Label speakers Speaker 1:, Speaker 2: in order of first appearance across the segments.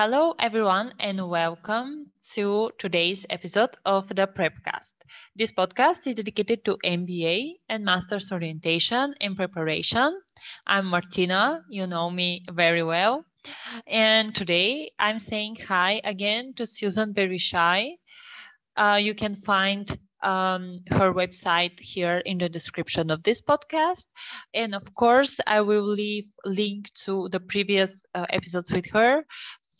Speaker 1: Hello, everyone, and welcome to today's episode of the Prepcast. This podcast is dedicated to MBA and Master's Orientation and Preparation. I'm Martina, you know me very well. And today I'm saying hi again to Susan Berishai. Uh, you can find um, her website here in the description of this podcast. And of course, I will leave link to the previous uh, episodes with her.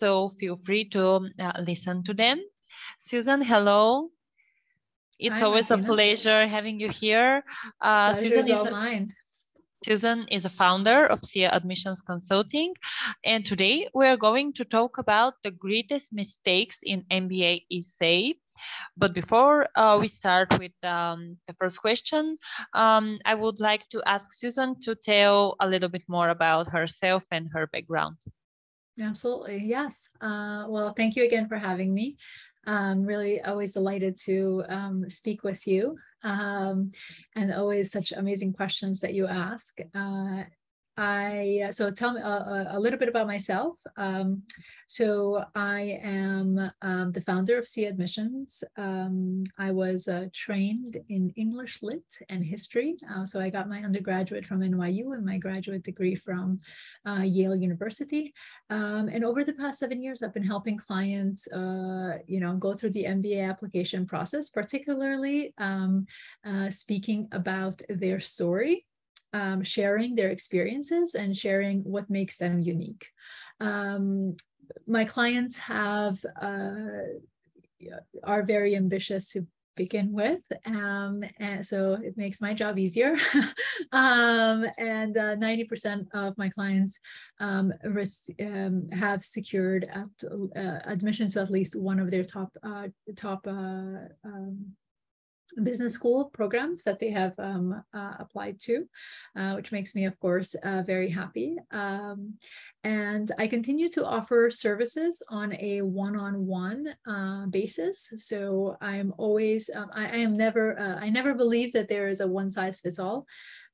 Speaker 1: So feel free to uh, listen to them. Susan, hello. It's Hi, always Martina. a pleasure having you here.
Speaker 2: Uh, Susan is all a, mine.
Speaker 1: Susan is a founder of SIA Admissions Consulting. And today we're going to talk about the greatest mistakes in MBA essay but before uh, we start with um, the first question, um, I would like to ask Susan to tell a little bit more about herself and her background.
Speaker 2: Absolutely, yes. Uh, well, thank you again for having me. I'm really always delighted to um, speak with you um, and always such amazing questions that you ask. Uh, I uh, so tell me a, a, little bit about myself. Um, so I am um, the founder of SIA Admissions. Um, I was uh, trained in English Lit and History. Uh, so I got my undergraduate from NYU and my graduate degree from uh, Yale University. Um, and over the past seven years, I've been helping clients, uh, you know, go through the MBA application process, particularly um, uh, speaking about their story um, sharing their experiences and sharing what makes them unique. Um, my clients have uh, are very ambitious to begin with um, and so it makes my job easier um, and uh, 90% of my clients um, um have secured at, uh, admission to at least one of their top uh, top uh, um, business school programs that they have um, uh, applied to, uh, which makes me, of course, uh, very happy. Um, and I continue to offer services on a one-on-one uh, basis. So I'm always, um, I, I, am never, uh, I never believe that there is a one size fits all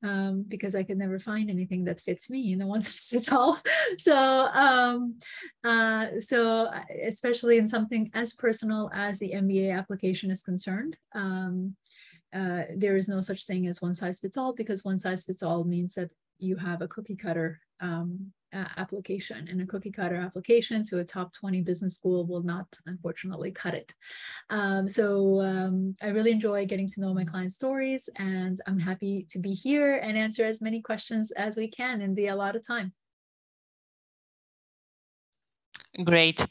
Speaker 2: um, because I could never find anything that fits me in the one size fits all. so, um, uh, so especially in something as personal as the MBA application is concerned, um, uh, there is no such thing as one size fits all because one size fits all means that you have a cookie cutter um, uh, application and a cookie cutter application to a top 20 business school will not unfortunately cut it. Um, so um, I really enjoy getting to know my client stories and I'm happy to be here and answer as many questions as we can in the allotted time.
Speaker 1: Great.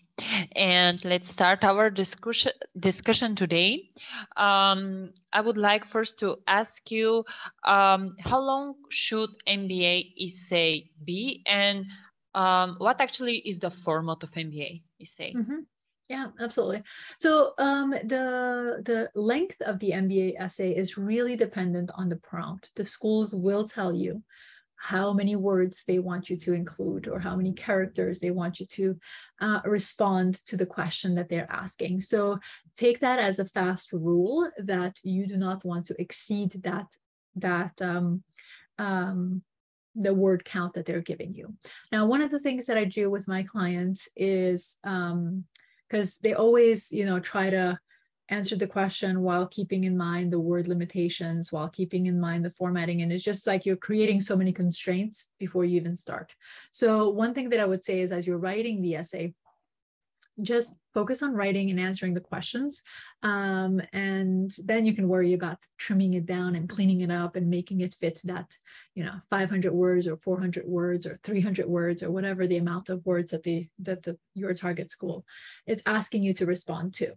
Speaker 1: And let's start our discussion discussion today. Um, I would like first to ask you, um, how long should MBA essay be, and um, what actually is the format of MBA essay?
Speaker 2: Mm -hmm. Yeah, absolutely. So um, the the length of the MBA essay is really dependent on the prompt. The schools will tell you how many words they want you to include or how many characters they want you to uh, respond to the question that they're asking. So take that as a fast rule that you do not want to exceed that that um, um, the word count that they're giving you. Now, one of the things that I do with my clients is because um, they always, you know, try to answer the question while keeping in mind the word limitations, while keeping in mind the formatting. And it's just like you're creating so many constraints before you even start. So one thing that I would say is as you're writing the essay, just focus on writing and answering the questions. Um, and then you can worry about trimming it down and cleaning it up and making it fit that, you know, 500 words or 400 words or 300 words or whatever the amount of words that the that the, your target school is asking you to respond to.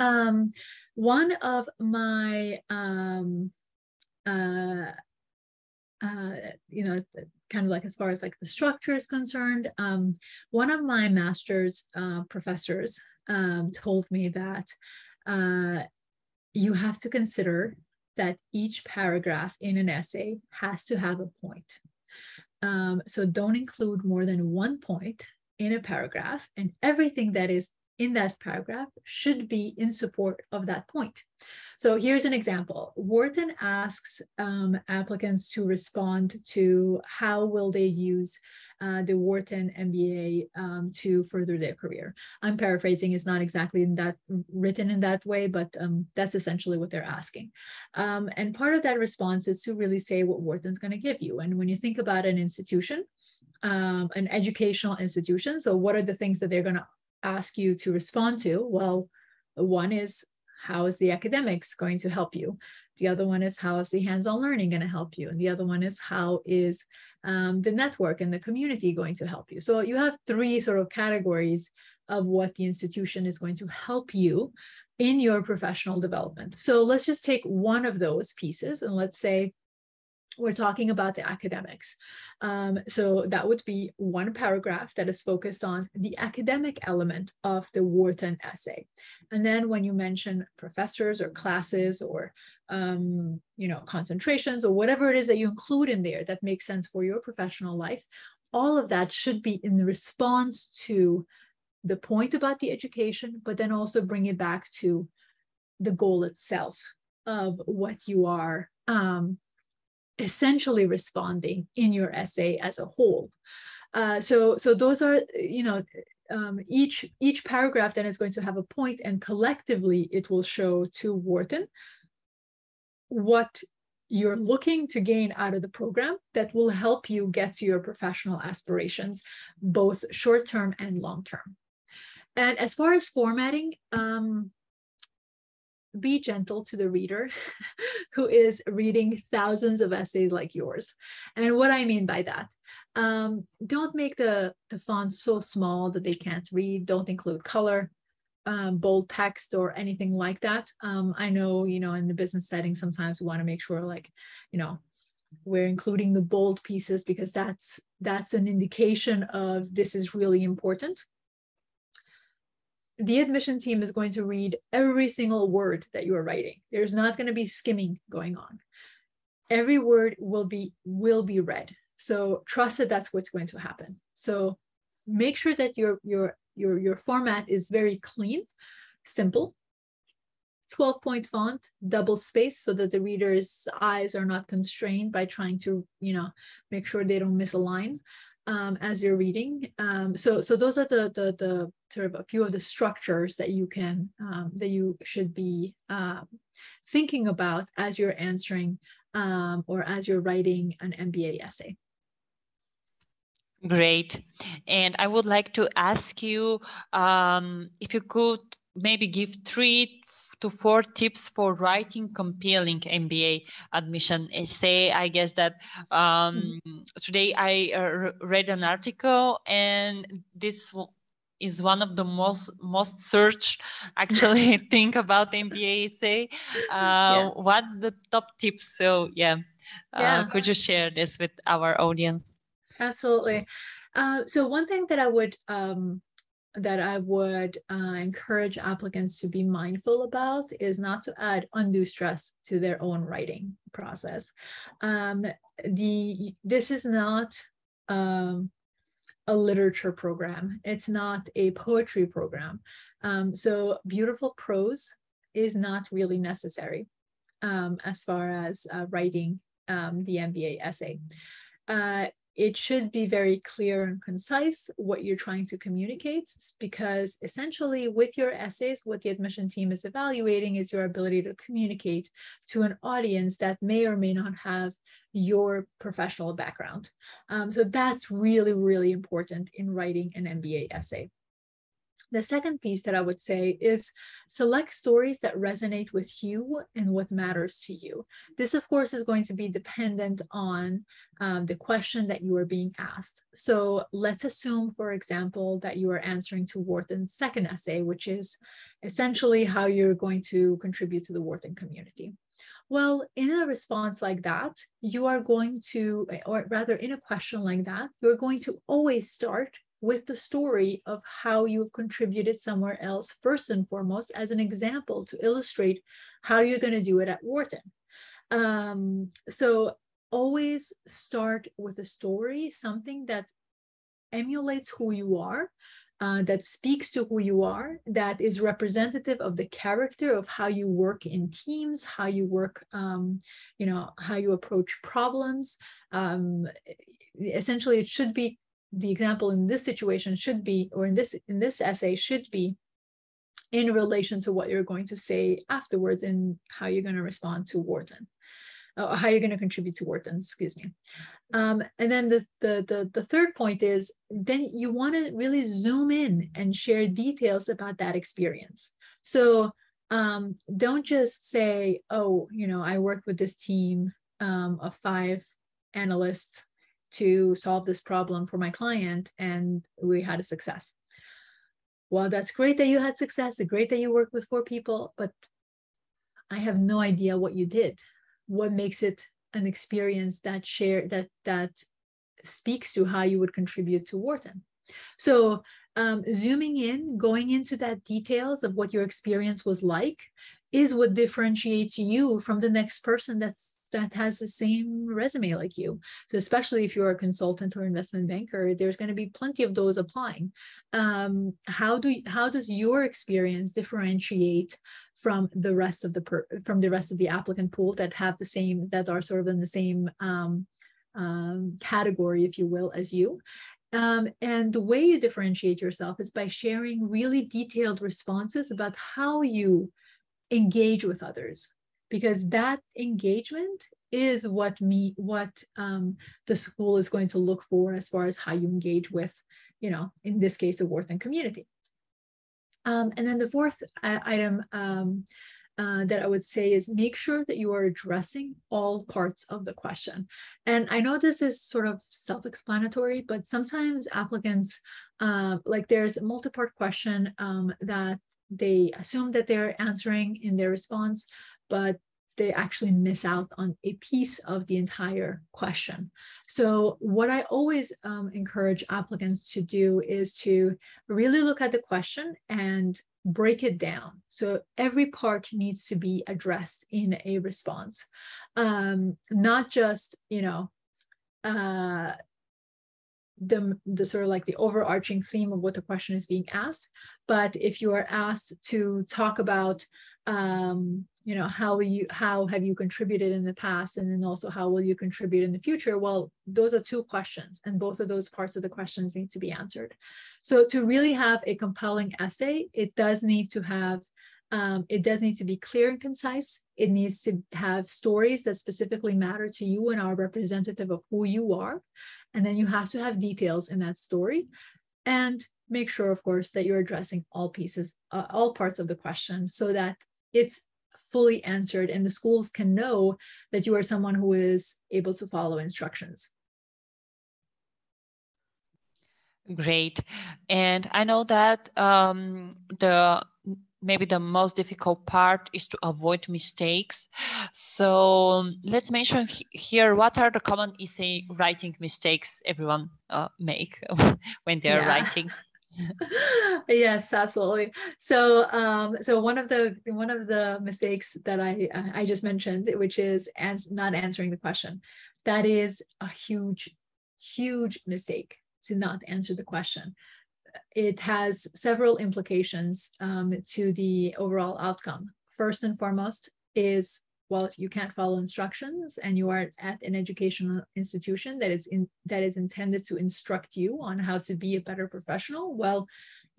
Speaker 2: Um, one of my, um, uh, uh, you know, kind of like as far as like the structure is concerned, um, one of my master's uh, professors um, told me that uh, you have to consider that each paragraph in an essay has to have a point. Um, so don't include more than one point in a paragraph and everything that is in that paragraph should be in support of that point. So here's an example. Wharton asks um, applicants to respond to how will they use uh, the Wharton MBA um, to further their career. I'm paraphrasing, it's not exactly in that written in that way, but um, that's essentially what they're asking. Um, and part of that response is to really say what Wharton's going to give you. And when you think about an institution, um, an educational institution, so what are the things that they're going to ask you to respond to? Well, one is how is the academics going to help you? The other one is how is the hands-on learning going to help you? And the other one is how is um, the network and the community going to help you? So you have three sort of categories of what the institution is going to help you in your professional development. So let's just take one of those pieces and let's say we're talking about the academics. Um, so that would be one paragraph that is focused on the academic element of the Wharton essay. And then when you mention professors or classes or um, you know concentrations or whatever it is that you include in there that makes sense for your professional life, all of that should be in response to the point about the education, but then also bring it back to the goal itself of what you are um, essentially responding in your essay as a whole. Uh, so, so those are, you know, um, each each paragraph then is going to have a point, and collectively it will show to Wharton what you're looking to gain out of the program that will help you get to your professional aspirations, both short term and long term. And as far as formatting, um, be gentle to the reader who is reading thousands of essays like yours. And what I mean by that, um, don't make the, the font so small that they can't read. Don't include color, um, bold text, or anything like that. Um, I know, you know, in the business setting, sometimes we want to make sure, like, you know, we're including the bold pieces because that's that's an indication of this is really important the admission team is going to read every single word that you are writing. There's not going to be skimming going on. Every word will be will be read. So trust that that's what's going to happen. So make sure that your your your your format is very clean, simple. 12 point font, double space so that the reader's eyes are not constrained by trying to, you know, make sure they don't miss a line um, as you're reading. Um, so, so those are the, the, the sort of a few of the structures that you can, um, that you should be um, thinking about as you're answering um, or as you're writing an MBA essay.
Speaker 1: Great. And I would like to ask you um, if you could maybe give three to four tips for writing compelling MBA admission essay. I guess that um, mm-hmm. today I uh, read an article and this is one of the most most searched actually think about MBA essay. Uh, yeah. What's the top tips? So yeah, uh, yeah. could you share this with our audience?
Speaker 2: Absolutely. Uh, so one thing that I would um, that I would uh, encourage applicants to be mindful about is not to add undue stress to their own writing process. Um, the this is not um, a literature program. It's not a poetry program. Um, so beautiful prose is not really necessary um, as far as uh, writing um, the MBA essay. Uh, it should be very clear and concise what you're trying to communicate because essentially with your essays what the admission team is evaluating is your ability to communicate to an audience that may or may not have your professional background. Um, so that's really really important in writing an mba essay the second piece that I would say is select stories that resonate with you and what matters to you. This, of course, is going to be dependent on um, the question that you are being asked. So let's assume, for example, that you are answering to Wharton's second essay, which is essentially how you're going to contribute to the Wharton community. Well, in a response like that, you are going to, or rather in a question like that, you're going to always start with the story of how you've contributed somewhere else, first and foremost, as an example to illustrate how you're going to do it at Wharton. Um, so always start with a story, something that emulates who you are. uh, that speaks to who you are, that is representative of the character of how you work in teams, how you work, um, you know, how you approach problems. Um, essentially, it should be the example in this situation should be, or in this in this essay should be in relation to what you're going to say afterwards and how you're going to respond to Wharton uh, how you're going to contribute to Wharton, excuse me. Um, and then the, the, the, the third point is then you want to really zoom in and share details about that experience. So um, don't just say, oh, you know, I worked with this team um, of five analysts to solve this problem for my client and we had a success. Well, that's great that you had success, it's great that you worked with four people, but I have no idea what you did what makes it an experience that share that that speaks to how you would contribute to Wharton. So um, zooming in, going into that details of what your experience was like is what differentiates you from the next person that's that has the same resume like you. So especially if you're a consultant or investment banker, there's going to be plenty of those applying. Um, how do how does your experience differentiate from the rest of the per, from the rest of the applicant pool that have the same that are sort of in the same um, um, category, if you will, as you? Um, and the way you differentiate yourself is by sharing really detailed responses about how you engage with others because that engagement is what me what um, the school is going to look for as far as how you engage with you know in this case the Wharton community um, and then the fourth uh, item um, uh, that I would say is make sure that you are addressing all parts of the question. And I know this is sort of self-explanatory, but sometimes applicants, uh, like there's a multi-part question um, that they assume that they're answering in their response, but they actually miss out on a piece of the entire question. So what I always um, encourage applicants to do is to really look at the question and break it down. So every part needs to be addressed in a response, um, not just, you know, uh, the, the sort of like the overarching theme of what the question is being asked. But if you are asked to talk about um, you know how will you how have you contributed in the past? And then also how will you contribute in the future? Well those are two questions and both of those parts of the questions need to be answered. So to really have a compelling essay it does need to have um, it does need to be clear and concise. It needs to have stories that specifically matter to you and are representative of who you are. And then you have to have details in that story and make sure of course that you're addressing all pieces uh, all parts of the question so that it's fully answered and the schools can know that you are someone who is able to follow instructions.
Speaker 1: Great. And I know that um, the maybe the most difficult part is to avoid mistakes. So let's mention here what are the common essay writing mistakes everyone uh, make when they're yeah. writing.
Speaker 2: yes absolutely. So um so one of the one of the mistakes that i i just mentioned which is ans- not answering the question that is a huge huge mistake to not answer the question. It has several implications um, to the overall outcome. First and foremost is well you can't follow instructions and you are at an educational institution that is in that is intended to instruct you on how to be a better professional well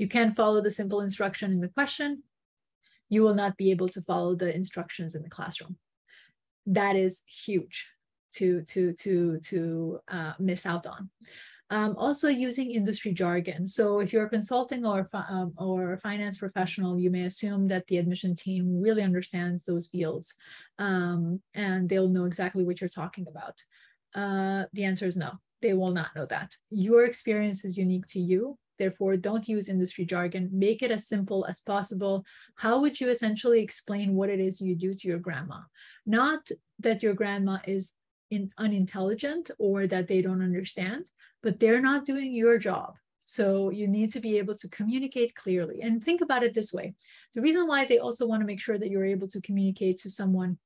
Speaker 2: you can follow the simple instruction in the question. You will not be able to follow the instructions in the classroom. That is huge to to to to uh, miss out on um, also using industry jargon. So if you're a consulting or, um, or finance professional, you may assume that the admission team really understands those fields um, and they'll know exactly what you're talking about. Uh, the answer is no, they will not know that. Your experience is unique to you. Therefore, don't use industry jargon. Make it as simple as possible. How would you essentially explain what it is you do to your grandma? Not that your grandma is in, unintelligent or that they don't understand, but they're not doing your job. So you need to be able to communicate clearly and think about it this way. The reason why they also want to make sure that you're able to communicate to someone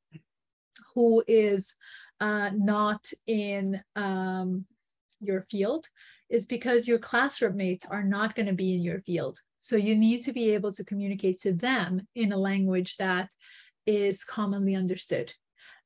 Speaker 2: who is uh, not in um, your field is because your classroom mates are not going to be in your field. So you need to be able to communicate to them in a language that is commonly understood.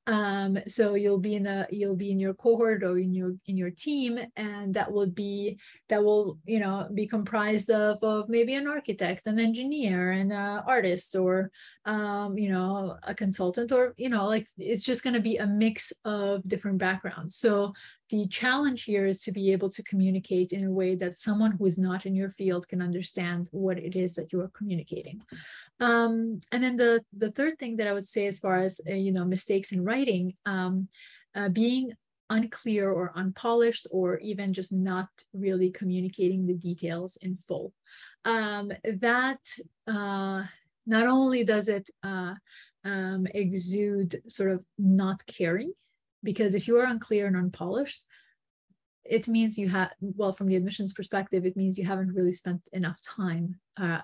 Speaker 2: Um, so you'll be in a you'll be in your cohort or in your in your team, and that will be that will you know be comprised of of maybe an architect, an engineer, an artist, or um, you know a consultant, or you know like it's just going to be a mix of different backgrounds. So the challenge here is to be able to communicate in a way that someone who is not in your field can understand what it is that you are communicating. Um, and then the, the third thing that I would say as far as, uh, you know, mistakes in writing, um, uh, being unclear or unpolished or even just not really communicating the details in full. Um, that uh, not only does it uh, um, exude sort of not caring, because if you are unclear and unpolished it means you have well from the admissions perspective it means you haven't really spent enough time uh,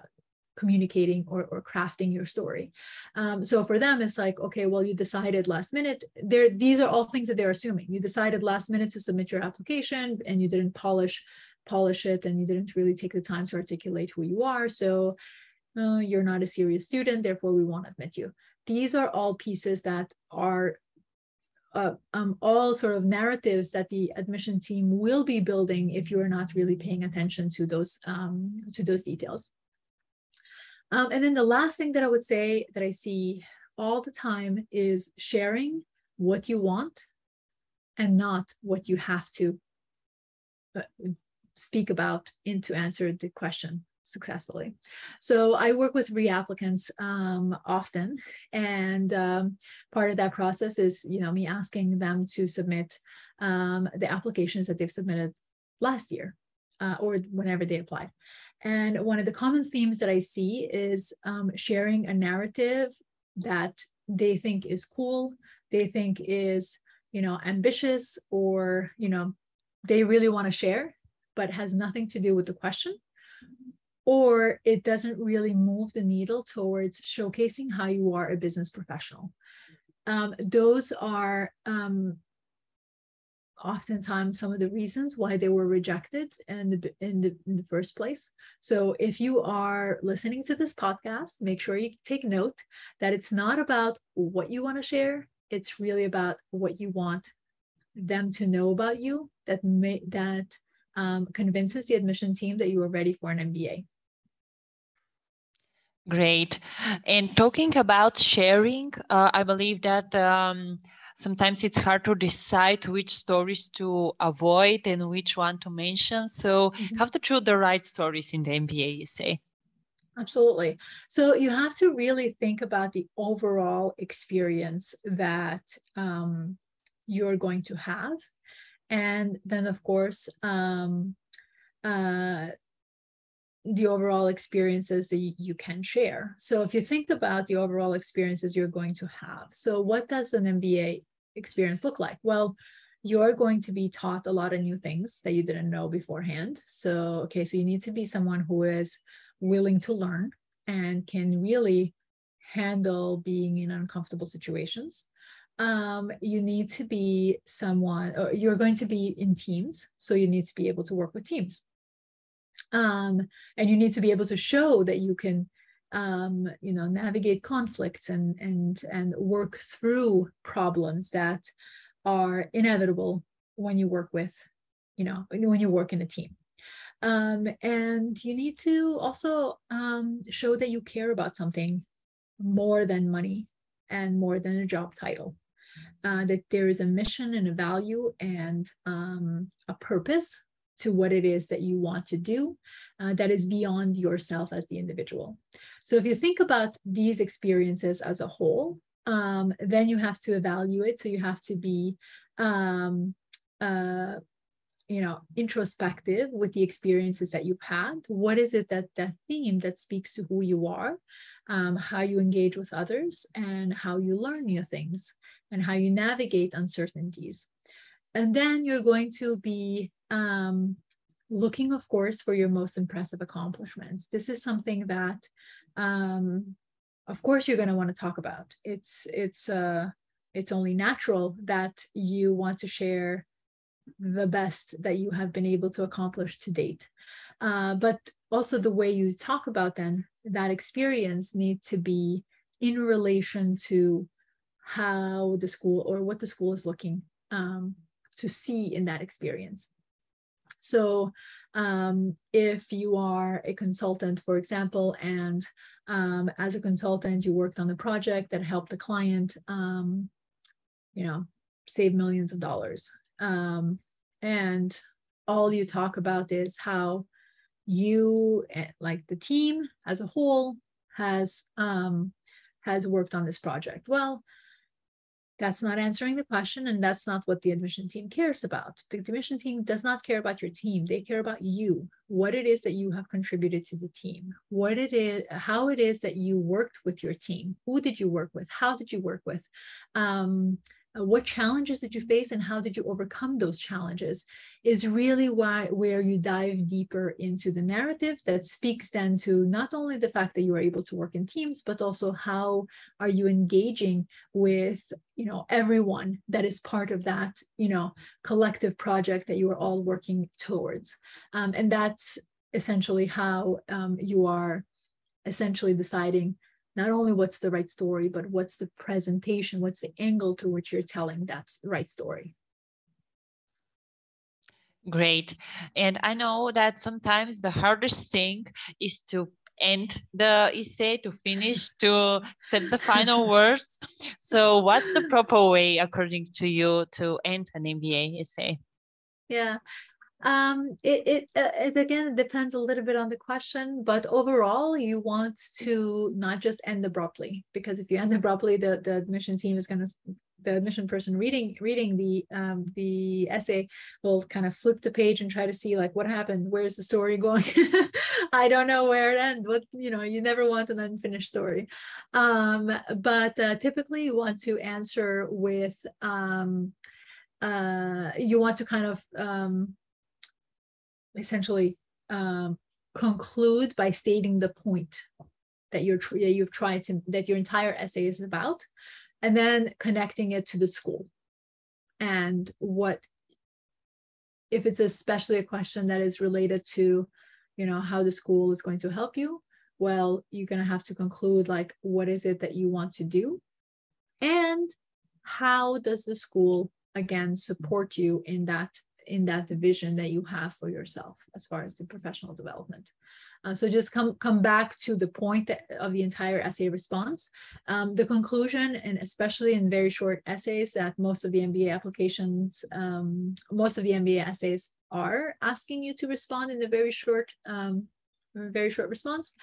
Speaker 2: communicating or, or crafting your story. Um, so for them it's like okay well you decided last minute there these are all things that they're assuming. You decided last minute to submit your application and you didn't polish polish it and you didn't really take the time to articulate who you are. So uh, you're not a serious student therefore we won't admit you. These are all pieces that are uh, um, all sort of narratives that the admission team will be building if you're not really paying attention to those um, to those details. Um, and then the last thing that I would say that I see all the time is sharing what you want and not what you have to uh, speak about in to answer the question successfully. So I work with reapplicants um, often, and um, part of that process is, you know, me asking them to submit um, the applications that they've submitted last year uh, or whenever they applied. And one of the common themes that I see is um, sharing a narrative that they think is cool, they think is, you know, ambitious, or you know, they really want to share, but has nothing to do with the question or it doesn't really move the needle towards showcasing how you are a business professional. Um, those are um, oftentimes some of the reasons why they were rejected in the, in the, in the first place. So if you are listening to this podcast, make sure you take note that it's not about what you want to share. It's really about what you want them to know about you that may, that um, convinces the admission team that you are ready for an MBA.
Speaker 1: Great. And talking about sharing, uh, I believe that um, sometimes it's hard to decide which stories to avoid and which one to mention. So, mm-hmm. have to choose the right stories in the MBA, you say?
Speaker 2: Absolutely. So, you have to really think about the overall experience that um, you're going to have. And then, of course, um, uh, the overall experiences that you can share. So if you think about the overall experiences you're going to have, so what does an MBA experience look like? Well, you're going to be taught a lot of new things that you didn't know beforehand. So, okay, so you need to be someone who is willing to learn and can really handle being in uncomfortable situations. Um, you need to be someone, you're going to be in teams. So you need to be able to work with teams um, and you need to be able to show that you can um, you know navigate conflicts and and and work through problems that are inevitable when you work with you know when you work in a team. Um, and you need to also um, show that you care about something more than money and more than a job title. Uh, that there is a mission and a value and um, a purpose to what it is that you want to do uh, that is beyond yourself as the individual. So if you think about these experiences as a whole, um, then you have to evaluate. So you have to be, um, uh, you know, introspective with the experiences that you've had. What is it that that theme that speaks to who you are, um, how you engage with others, and how you learn new things, and how you navigate uncertainties. And then you're going to be um, looking, of course, for your most impressive accomplishments. This is something that, um, of course, you're going to want to talk about. It's it's uh, it's only natural that you want to share the best that you have been able to accomplish to date. Uh, but also the way you talk about then that experience need to be in relation to how the school or what the school is looking um, to see in that experience. So um, if you are a consultant, for example, and um, as a consultant, you worked on a project that helped the client, um, you know, save millions of dollars. Um, and all you talk about is how you, eh, like the team as a whole, has um, has worked on this project. Well, that's not answering the question and that's not what the admission team cares about. The admission team does not care about your team. They care about you what it is that you have contributed to the team what it is how it is that you worked with your team who did you work with how did you work with um, what challenges did you face and how did you overcome those challenges is really why where you dive deeper into the narrative that speaks then to not only the fact that you are able to work in teams but also how are you engaging with you know everyone that is part of that you know collective project that you are all working towards. Um, and that's essentially how um, you are essentially deciding not only what's the right story, but what's the presentation, what's the angle to which you're telling that right story.
Speaker 1: Great. And I know that sometimes the hardest thing is to end the essay, to finish, to set the final words. So, what's the proper way, according to you, to end an MBA essay?
Speaker 2: Yeah, um, it, it, uh, it again depends a little bit on the question, but overall, you want to not just end abruptly because if you end abruptly, the, the admission team is going to the admission person reading reading the um, the essay will kind of flip the page and try to see like what happened? Where's the story going? I don't know where it ends what you know you never want an unfinished story. Um, but uh, typically you want to answer with um, uh, you want to kind of um, essentially um, conclude by stating the point that you're that you've tried to that your entire essay is about and then connecting it to the school. And what if it's especially a question that is related to you know how the school is going to help you well you're going to have to conclude like what is it that you want to do? And how does the school again support you in that in that division that you have for yourself as far as the professional development. Uh, so just come come back to the point that, of the entire essay response. Um, the conclusion, and especially in very short essays that most of the MBA applications, um, most of the MBA essays are asking you to respond in a very short um, very short response.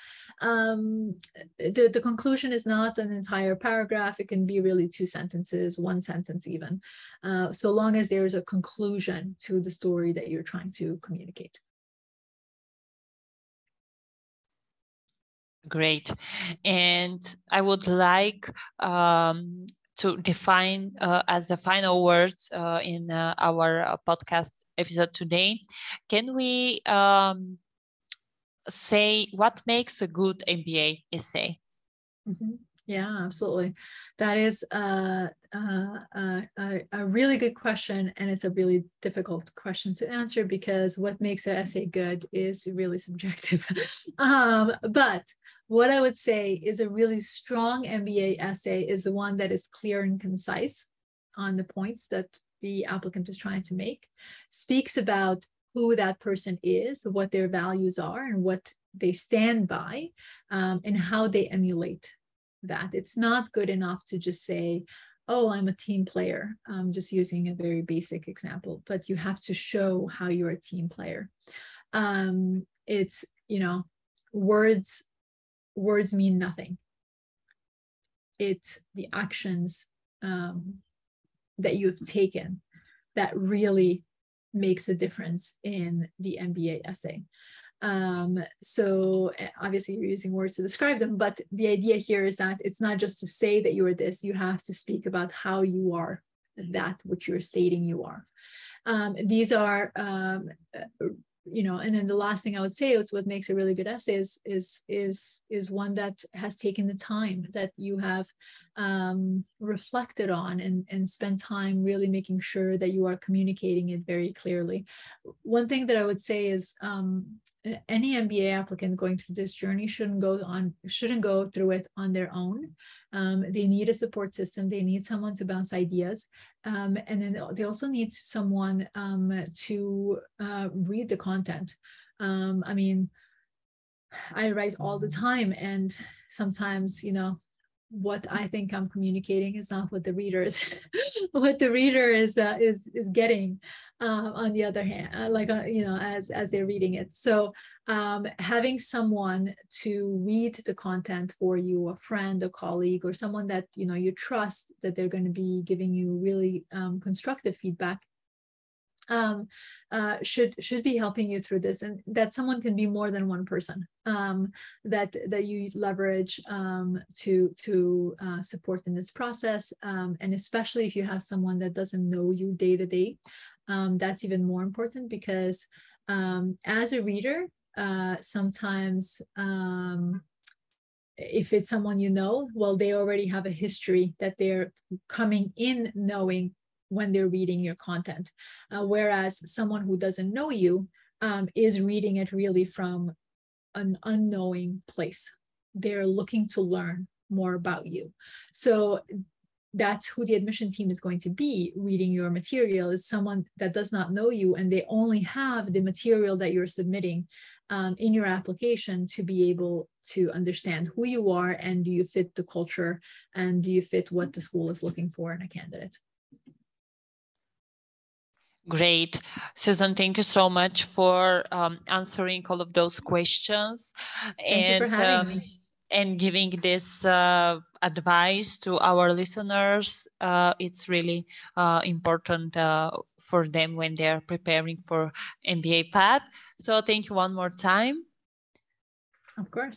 Speaker 2: Um, the, the conclusion is not an entire paragraph. It can be really two sentences, one sentence even, uh, so long as there is a conclusion to the story that you're trying to communicate.
Speaker 1: Great. And I would like um, to define uh, as the final words uh, in uh, our uh, podcast episode today. Can we um, say what makes a good MBA essay?
Speaker 2: Mm-hmm. Yeah, absolutely. That is uh, a, a really good question, and it's a really difficult question to answer because what makes an essay good is really subjective. um, but what I would say is a really strong MBA essay is the one that is clear and concise on the points that the applicant is trying to make, speaks about who that person is, what their values are, and what they stand by, um, and how they emulate that. It's not good enough to just say, oh, I'm a team player. I'm just using a very basic example, but you have to show how you're a team player. Um, it's, you know, words, words mean nothing. It's the actions um, that you've taken that really makes a difference in the MBA essay. Um, so eh, obviously you're using words to describe them, but the idea here is that it's not just to say that you are this, you have to speak about how you are that which you're stating you are. Um, these are um, you know and then the last thing i would say is what makes a really good essay is is is is one that has taken the time that you have um, reflected on and and spent time really making sure that you are communicating it very clearly one thing that i would say is um, any MBA applicant going through this journey shouldn't go on shouldn't go through it on their own. Um, they need a support system. They need someone to bounce ideas, um, and then they also need someone um, to uh, read the content. Um, I mean, I write all the time, and sometimes you know what I think I'm communicating is not what the reader is what the reader is uh, is is getting uh, on the other hand uh, like uh, you know as as they're reading it. So um, having someone to read the content for you a friend a colleague or someone that you know you trust that they're going to be giving you really um, constructive feedback um, uh, should should be helping you through this, and that someone can be more than one person um, that that you leverage um, to to uh, support in this process, um, and especially if you have someone that doesn't know you day to day, um, that's even more important because um, as a reader, uh, sometimes if it's someone you know, well, they already have a history that they're coming in knowing when they're reading your content. Uh, whereas someone who doesn't know you um, is reading it really from an unknowing place. They're looking to learn more about you. So that's who the admission team is going to be reading your material It's someone that does not know you and they only have the material that you're submitting um, in your application to be able to understand who you are and do you fit the culture and do you fit what the school is looking for in a candidate
Speaker 1: Great. Susan, thank you so much for um, answering all of those questions.
Speaker 2: Thank and, you for having um.
Speaker 1: And giving this uh, advice to our listeners. Uh, it's really uh, important uh, for them when they're preparing for MBA path. So thank you one more time.
Speaker 2: Of course.